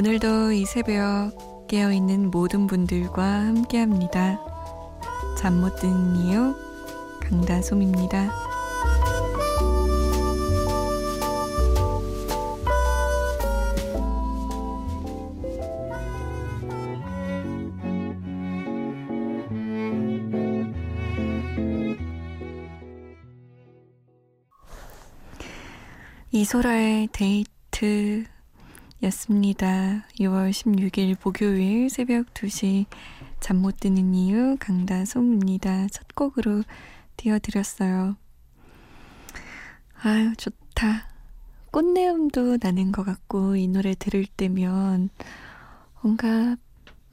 오늘도 이 새벽 깨어있는 모든 분들과 함께합니다. 잠못 드는 이유 강다솜입니다. 이소라의 데이트 였습니다. 6월 16일 목요일 새벽 2시 잠 못 드는 이유 강다솜입니다. 첫 곡으로 띄워드렸어요. 아유, 좋다. 꽃내음도 나는 것 같고, 이 노래 들을 때면, 뭔가,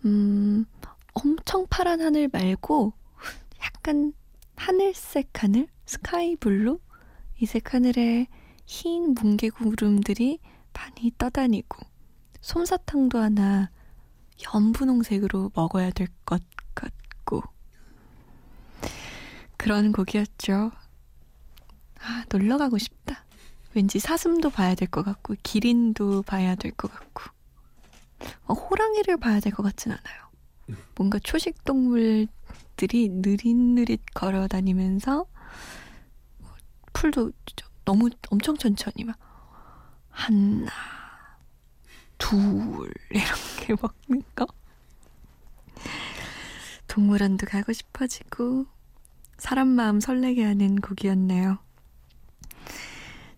음, 엄청 파란 하늘 말고, 약간 하늘색 하늘? sky blue? 이색 하늘에 흰 뭉게구름들이 많이 떠다니고 솜사탕도 하나 연분홍색으로 먹어야 될 것 같고 그런 곡이었죠. 아, 놀러 가고 싶다. 왠지 사슴도 봐야 될 것 같고 기린도 봐야 될 것 같고 어, 호랑이를 봐야 될 것 같진 않아요. 뭔가 초식 동물들이 느릿느릿 걸어 다니면서 풀도 너무 엄청 천천히 막 하나, 둘, 이렇게 먹는 거. 동물원도 가고 싶어지고, 사람 마음 설레게 하는 곡이었네요.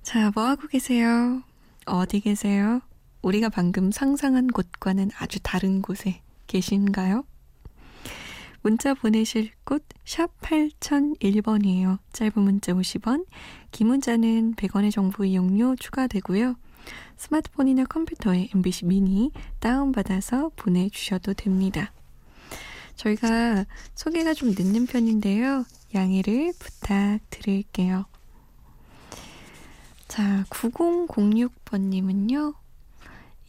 자, 뭐 하고 계세요? 어디 계세요? 우리가 방금 상상한 곳과는 아주 다른 곳에 계신가요? 문자 보내실 곳 샵 8001번이에요. 짧은 문자 50원, 긴 문자는 100원의 정보 이용료 추가되고요. 스마트폰이나 컴퓨터에 MBC 미니 다운받아서 보내주셔도 됩니다. 저희가 소개가 좀 늦는 편인데요. 양해를 부탁드릴게요. 자, 9006번님은요.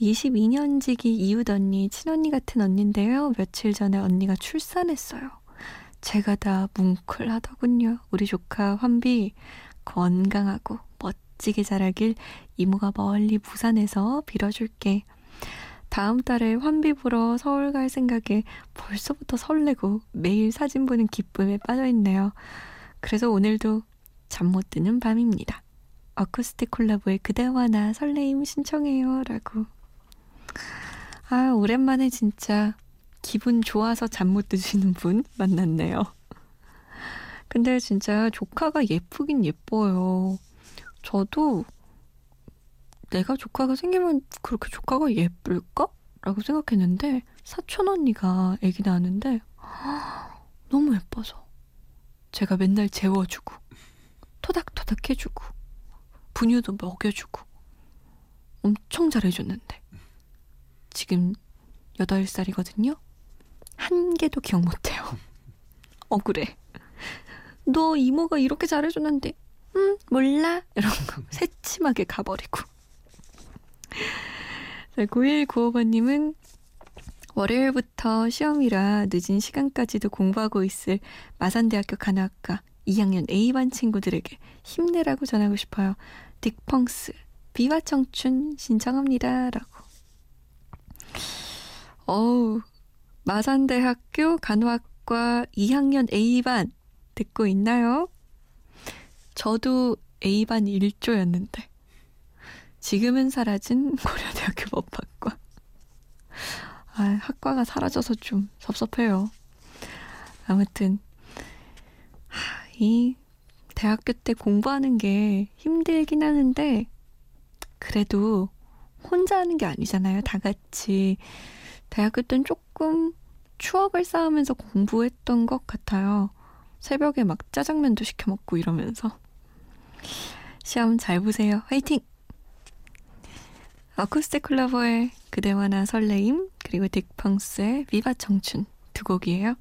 22년지기 이웃 언니, 친언니 같은 언니인데요. 며칠 전에 언니가 출산했어요. 제가 다 뭉클하더군요. 우리 조카 환비 건강하고 멋 지게 자라길 이모가 멀리 부산에서 빌어줄게. 다음 달에 환비 보러 서울 갈 생각에 벌써부터 설레고 매일 사진 보는 기쁨에 빠져있네요. 그래서 오늘도 잠 못 드는 밤입니다. 어쿠스틱 콜라보의 그대와 나 설레임 신청해요. 라고 아, 오랜만에 진짜 기분 좋아서 잠 못 드시는 분 만났네요. 근데 진짜 조카가 예쁘긴 예뻐요. 저도 내가 조카가 생기면 그렇게 조카가 예쁠까? 라고 생각했는데 사촌 언니가 아기 낳았는데 너무 예뻐서 제가 맨날 재워주고 토닥토닥 해주고 분유도 먹여주고 엄청 잘해줬는데 지금 8살이거든요. 한 개도 기억 못해요. 억울해. 너 이모가 이렇게 잘해줬는데, 음, 몰라? 이런 거 새침하게 가버리고. 자, 9195번님은 월요일부터 시험이라 늦은 시간까지도 공부하고 있을 마산대학교 간호학과 2학년 A반 친구들에게 힘내라고 전하고 싶어요. 딕펑스, 비와 청춘 신청합니다. 라고. 어우, 마산대학교 간호학과 2학년 A반 듣고 있나요? 저도 A반 1조였는데 지금은 사라진 고려대학교 법학과 아, 학과가 사라져서 좀 섭섭해요. 아무튼 하, 이 대학교 때 공부하는 게 힘들긴 하는데 그래도 혼자 하는 게 아니잖아요. 다 같이 대학교 땐 조금 추억을 쌓으면서 공부했던 것 같아요. 새벽에 막 짜장면도 시켜 먹고 이러면서. 시험 잘 보세요. 화이팅! 어쿠스틱 클러버의 그대와 나 설레임 그리고 딕펑스의 비바 청춘 두 곡이에요.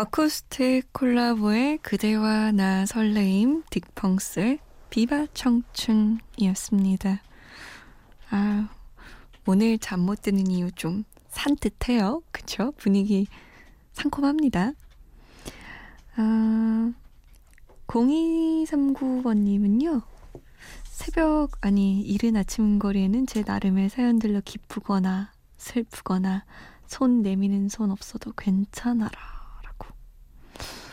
어쿠스틱 콜라보의 그대와 나 설레임 딕펑스 비바 청춘이었습니다. 아, 오늘 잠 못 드는 이유 좀 산뜻해요. 그쵸? 분위기 상콤합니다. 아, 0239번님은요. 새벽, 아니, 이른 아침 거리에는 제 나름의 사연들로 기쁘거나 슬프거나 손 내미는 손 없어도 괜찮아라.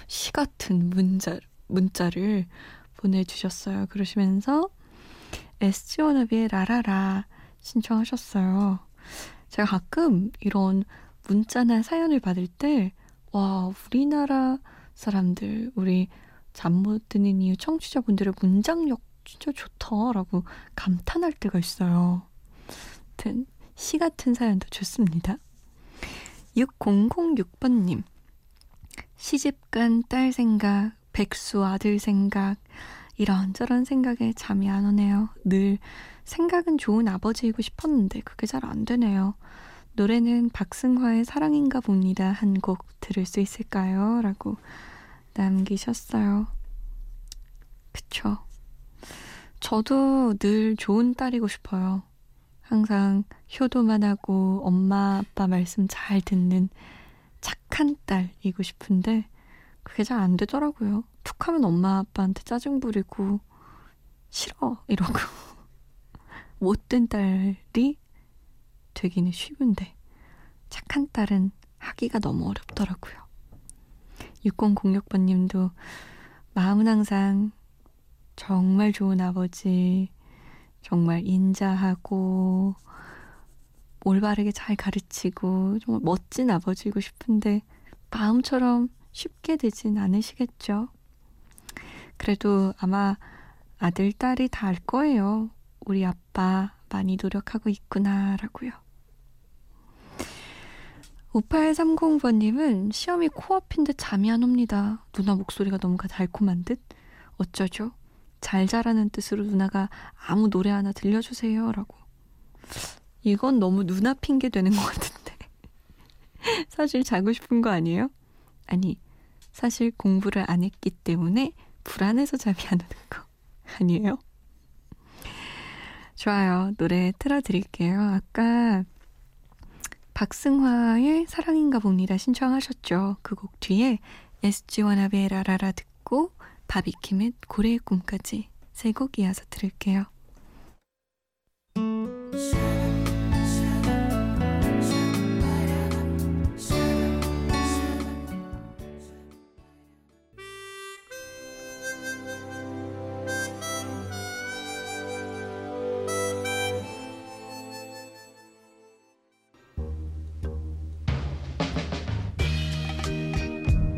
시 같은 문자, 문자를 보내주셨어요. 그러시면서 SG 워너비의 라라라 신청하셨어요. 제가 가끔 이런 문자나 사연을 받을 때, 와, 우리나라 사람들, 우리 잠 못 드는 이유 청취자분들의 문장력 진짜 좋다라고 감탄할 때가 있어요. 시 같은 사연도 좋습니다. 6006번님. 시집간 딸 생각, 백수 아들 생각, 이런저런 생각에 잠이 안 오네요. 늘 생각은 좋은 아버지이고 싶었는데 그게 잘 안 되네요. 노래는 박승화의 사랑인가 봅니다. 한 곡 들을 수 있을까요? 라고 남기셨어요. 그쵸. 저도 늘 좋은 딸이고 싶어요. 항상 효도만 하고 엄마 아빠 말씀 잘 듣는 착한 딸이고 싶은데 그게 잘 안 되더라고요. 툭 하면 엄마 아빠한테 짜증 부리고 싫어 이러고 못된 딸이 되기는 쉬운데 착한 딸은 하기가 너무 어렵더라고요. 6006번님도 마음은 항상 정말 좋은 아버지, 정말 인자하고 올바르게 잘 가르치고 정말 멋진 아버지이고 싶은데 마음처럼 쉽게 되진 않으시겠죠. 그래도 아마 아들, 딸이 다 알 거예요. 우리 아빠 많이 노력하고 있구나라고요. 5830번님은 시험이 코앞인데 잠이 안 옵니다. 누나 목소리가 너무 달콤한 듯? 어쩌죠? 잘 자라는 뜻으로 누나가 아무 노래 하나 들려주세요. 라고. 이건 너무 누나 핑계 되는 것 같은데. 사실 자고 싶은 거 아니에요? 아니, 사실 공부를 안 했기 때문에 불안해서 잠이 안 오는 거 아니에요? 좋아요. 노래 틀어드릴게요. 아까 박승화의 사랑인가 봅니다. 신청하셨죠. 그 곡 뒤에 SG 워너비의 라라라 듣고 바비킴의 고래의 꿈까지 세 곡 이어서 들을게요.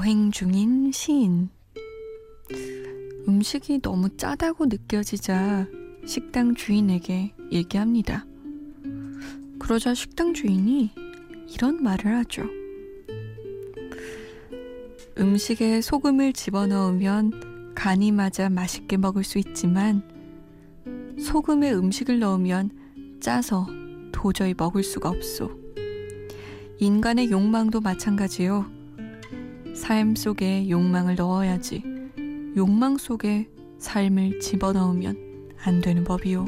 여행 중인 시인. 음식이 너무 짜다고 느껴지자 식당 주인에게 얘기합니다. 그러자 식당 주인이 이런 말을 하죠. 음식에 소금을 집어넣으면 간이 맞아 맛있게 먹을 수 있지만 소금에 음식을 넣으면 짜서 도저히 먹을 수가 없소. 인간의 욕망도 마찬가지요. 삶 속에 욕망을 넣어야지. 욕망 속에 삶을 집어넣으면 안 되는 법이요.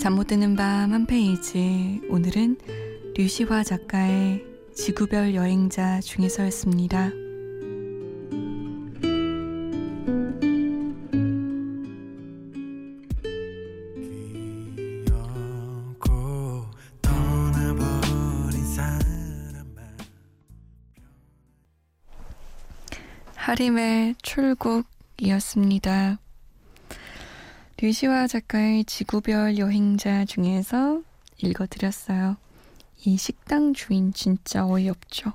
잠 못 드는 밤 한 페이지. 오늘은 류시화 작가의 지구별 여행자 중에서였습니다. 하림의 출국이었습니다. 류시화 작가의 지구별 여행자 중에서 읽어드렸어요. 이 식당 주인 진짜 어이없죠.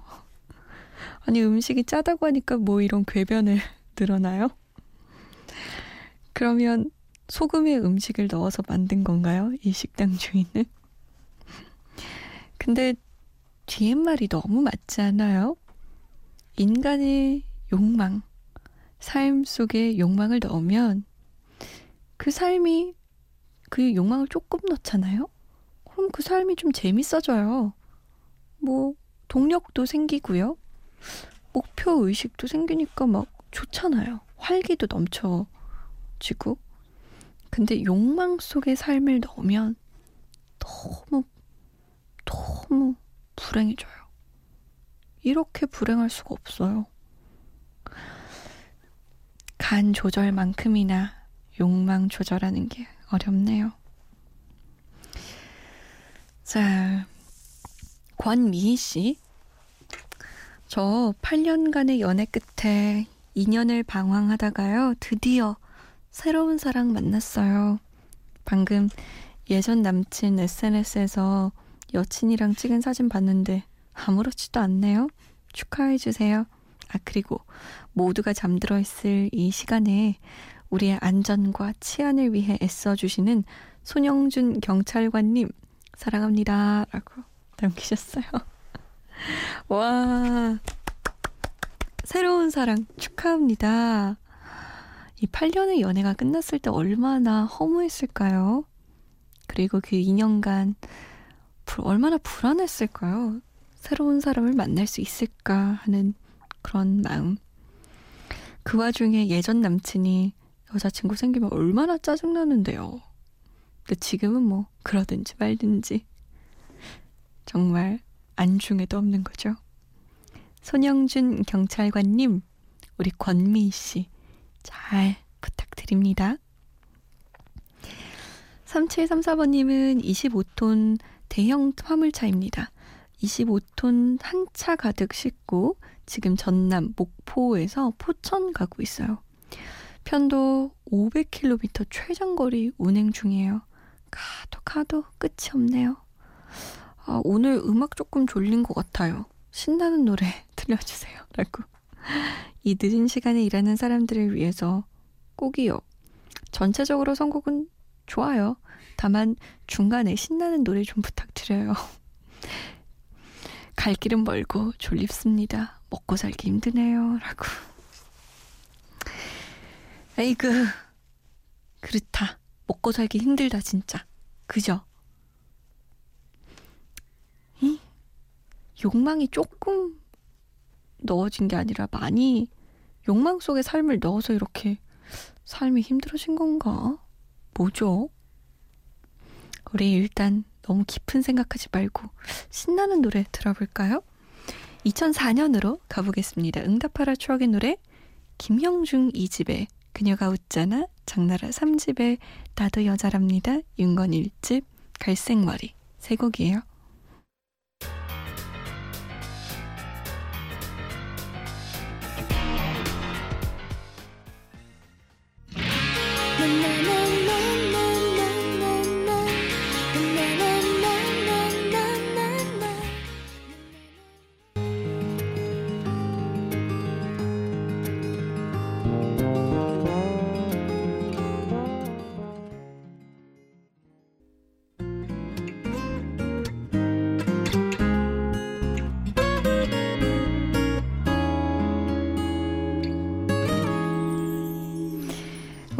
아니 음식이 짜다고 하니까 뭐 이런 궤변을 늘어나요? 그러면 소금에 음식을 넣어서 만든 건가요? 이 식당 주인은? 근데 뒤에 말이 너무 맞지 않아요? 인간의 욕망, 삶 속에 욕망을 넣으면 그 삶이 그 욕망을 조금 넣잖아요? 그럼 그 삶이 좀 재밌어져요. 뭐, 동력도 생기고요. 목표 의식도 생기니까 막 좋잖아요. 활기도 넘쳐지고. 근데 욕망 속에 삶을 넣으면 너무, 너무 불행해져요. 이렇게 불행할 수가 없어요. 간 조절만큼이나 욕망 조절하는 게 어렵네요. 자, 권미희 씨. 저 8년간의 연애 끝에 2년을 방황하다가요, 드디어 새로운 사랑 만났어요. 방금 예전 남친 SNS에서 여친이랑 찍은 사진 봤는데 아무렇지도 않네요. 축하해주세요. 아, 그리고 모두가 잠들어 있을 이 시간에 우리의 안전과 치안을 위해 애써 주시는 손영준 경찰관님, 사랑합니다. 라고 남기셨어요. 와, 새로운 사랑 축하합니다. 이 8년의 연애가 끝났을 때 얼마나 허무했을까요? 그리고 그 2년간 얼마나 불안했을까요? 새로운 사람을 만날 수 있을까 하는 그런 마음. 그 와중에 예전 남친이 여자친구 생기면 얼마나 짜증나는데요. 근데 지금은 뭐 그러든지 말든지 정말 안중에도 없는 거죠. 손영준 경찰관님, 우리 권미 씨, 잘 부탁드립니다. 3734번님은 25톤 대형 화물차입니다. 25톤 한 차 가득 싣고 지금 전남 목포에서 포천 가고 있어요. 편도 500km 최장거리 운행 중이에요. 가도 가도 끝이 없네요. 아, 오늘 음악 조금 졸린 것 같아요. 신나는 노래 들려주세요. 라고. 이 늦은 시간에 일하는 사람들을 위해서 꼭이요. 전체적으로 선곡은 좋아요. 다만 중간에 신나는 노래 좀 부탁드려요. 갈 길은 멀고 졸립습니다. 먹고 살기 힘드네요. 라고. 에이그, 그렇다. 먹고 살기 힘들다, 진짜. 그죠? 이? 욕망이 조금 넣어진 게 아니라 많이 욕망 속에 삶을 넣어서 이렇게 삶이 힘들어진 건가? 뭐죠? 우리 일단 너무 깊은 생각하지 말고 신나는 노래 들어볼까요? 2004년으로 가보겠습니다. 응답하라 추억의 노래 김형중 2집에 그녀가 웃잖아 장나라 3집에 나도 여자랍니다. 윤건 1집 갈색머리 세 곡이에요.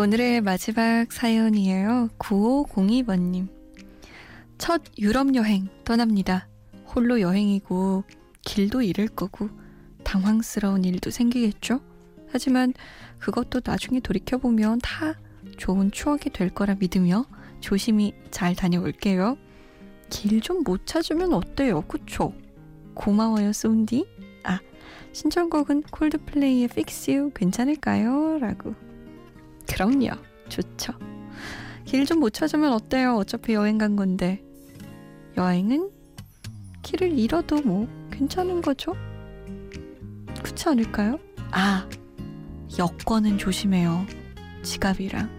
오늘의 마지막 사연이에요. 9502번님. 첫 유럽 여행 떠납니다. 홀로 여행이고 길도 잃을 거고 당황스러운 일도 생기겠죠? 하지만 그것도 나중에 돌이켜보면 다 좋은 추억이 될 거라 믿으며 조심히 잘 다녀올게요. 길 좀 못 찾으면 어때요? 그쵸? 고마워요, 쏜디. 아, 신청곡은 콜드플레이의 Fix You 괜찮을까요? 라고 그럼요. 좋죠. 길 좀 못 찾으면 어때요? 어차피 여행 간 건데. 여행은 길을 잃어도 뭐 괜찮은 거죠? 그렇지 않을까요? 아, 여권은 조심해요. 지갑이랑.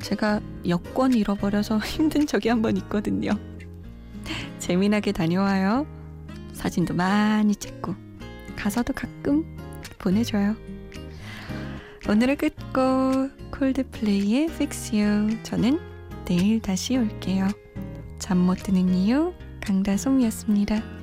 제가 여권 잃어버려서 힘든 적이 한 번 있거든요. 재미나게 다녀와요. 사진도 많이 찍고 가서도 가끔 보내줘요. 오늘의 끝곡 콜드플레이의 Fix You 저는 내일 다시 올게요. 잠 못 드는 이유 강다솜이었습니다.